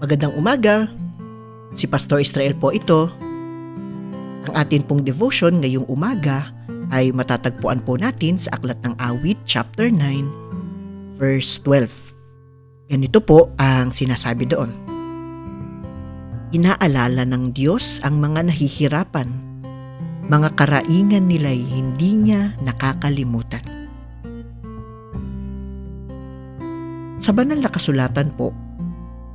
Magandang umaga. Si Pastor Israel po ito. Ang atin pong devotion ngayong umaga ay matatagpuan po natin sa Aklat ng Awit chapter 9 verse 12. Ganito po ang sinasabi doon. Inaalala ng Diyos ang mga nahihirapan. Mga karaingan nila'y hindi niya nakakalimutan. Sa banal na kasulatan po,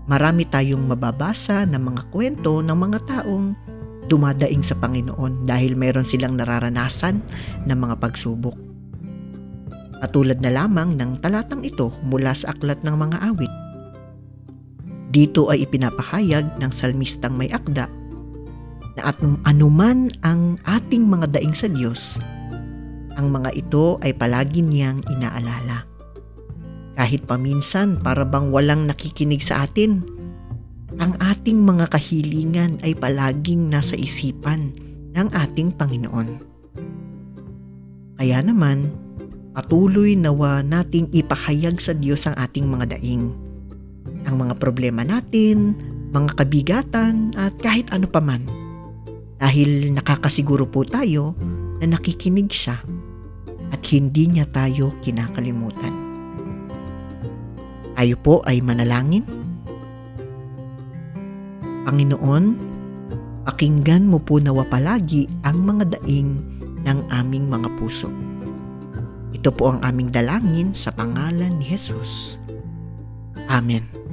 marami tayong mababasa ng mga kwento ng mga taong dumadaing sa Panginoon dahil meron silang nararanasan ng mga pagsubok. Katulad na lamang ng talatang ito mula sa aklat ng mga awit. Dito ay ipinapahayag ng salmistang may akda na at anuman ang ating mga daing sa Diyos, ang mga ito ay palagi niyang inaalala. Kahit paminsan para bang walang nakikinig sa atin, ang ating mga kahilingan ay palaging nasa isipan ng ating Panginoon. Kaya naman, patuloy nawa nating ipahayag sa Diyos ang ating mga daing. Ang mga problema natin, mga kabigatan at kahit ano paman. Dahil nakakasiguro po tayo na nakikinig siya at hindi niya tayo kinakalimutan. Tayo po ay manalangin. Panginoon, pakinggan mo po nawa palagi ang mga daing ng aming mga puso. Ito po ang aming dalangin sa pangalan ni Jesus. Amen.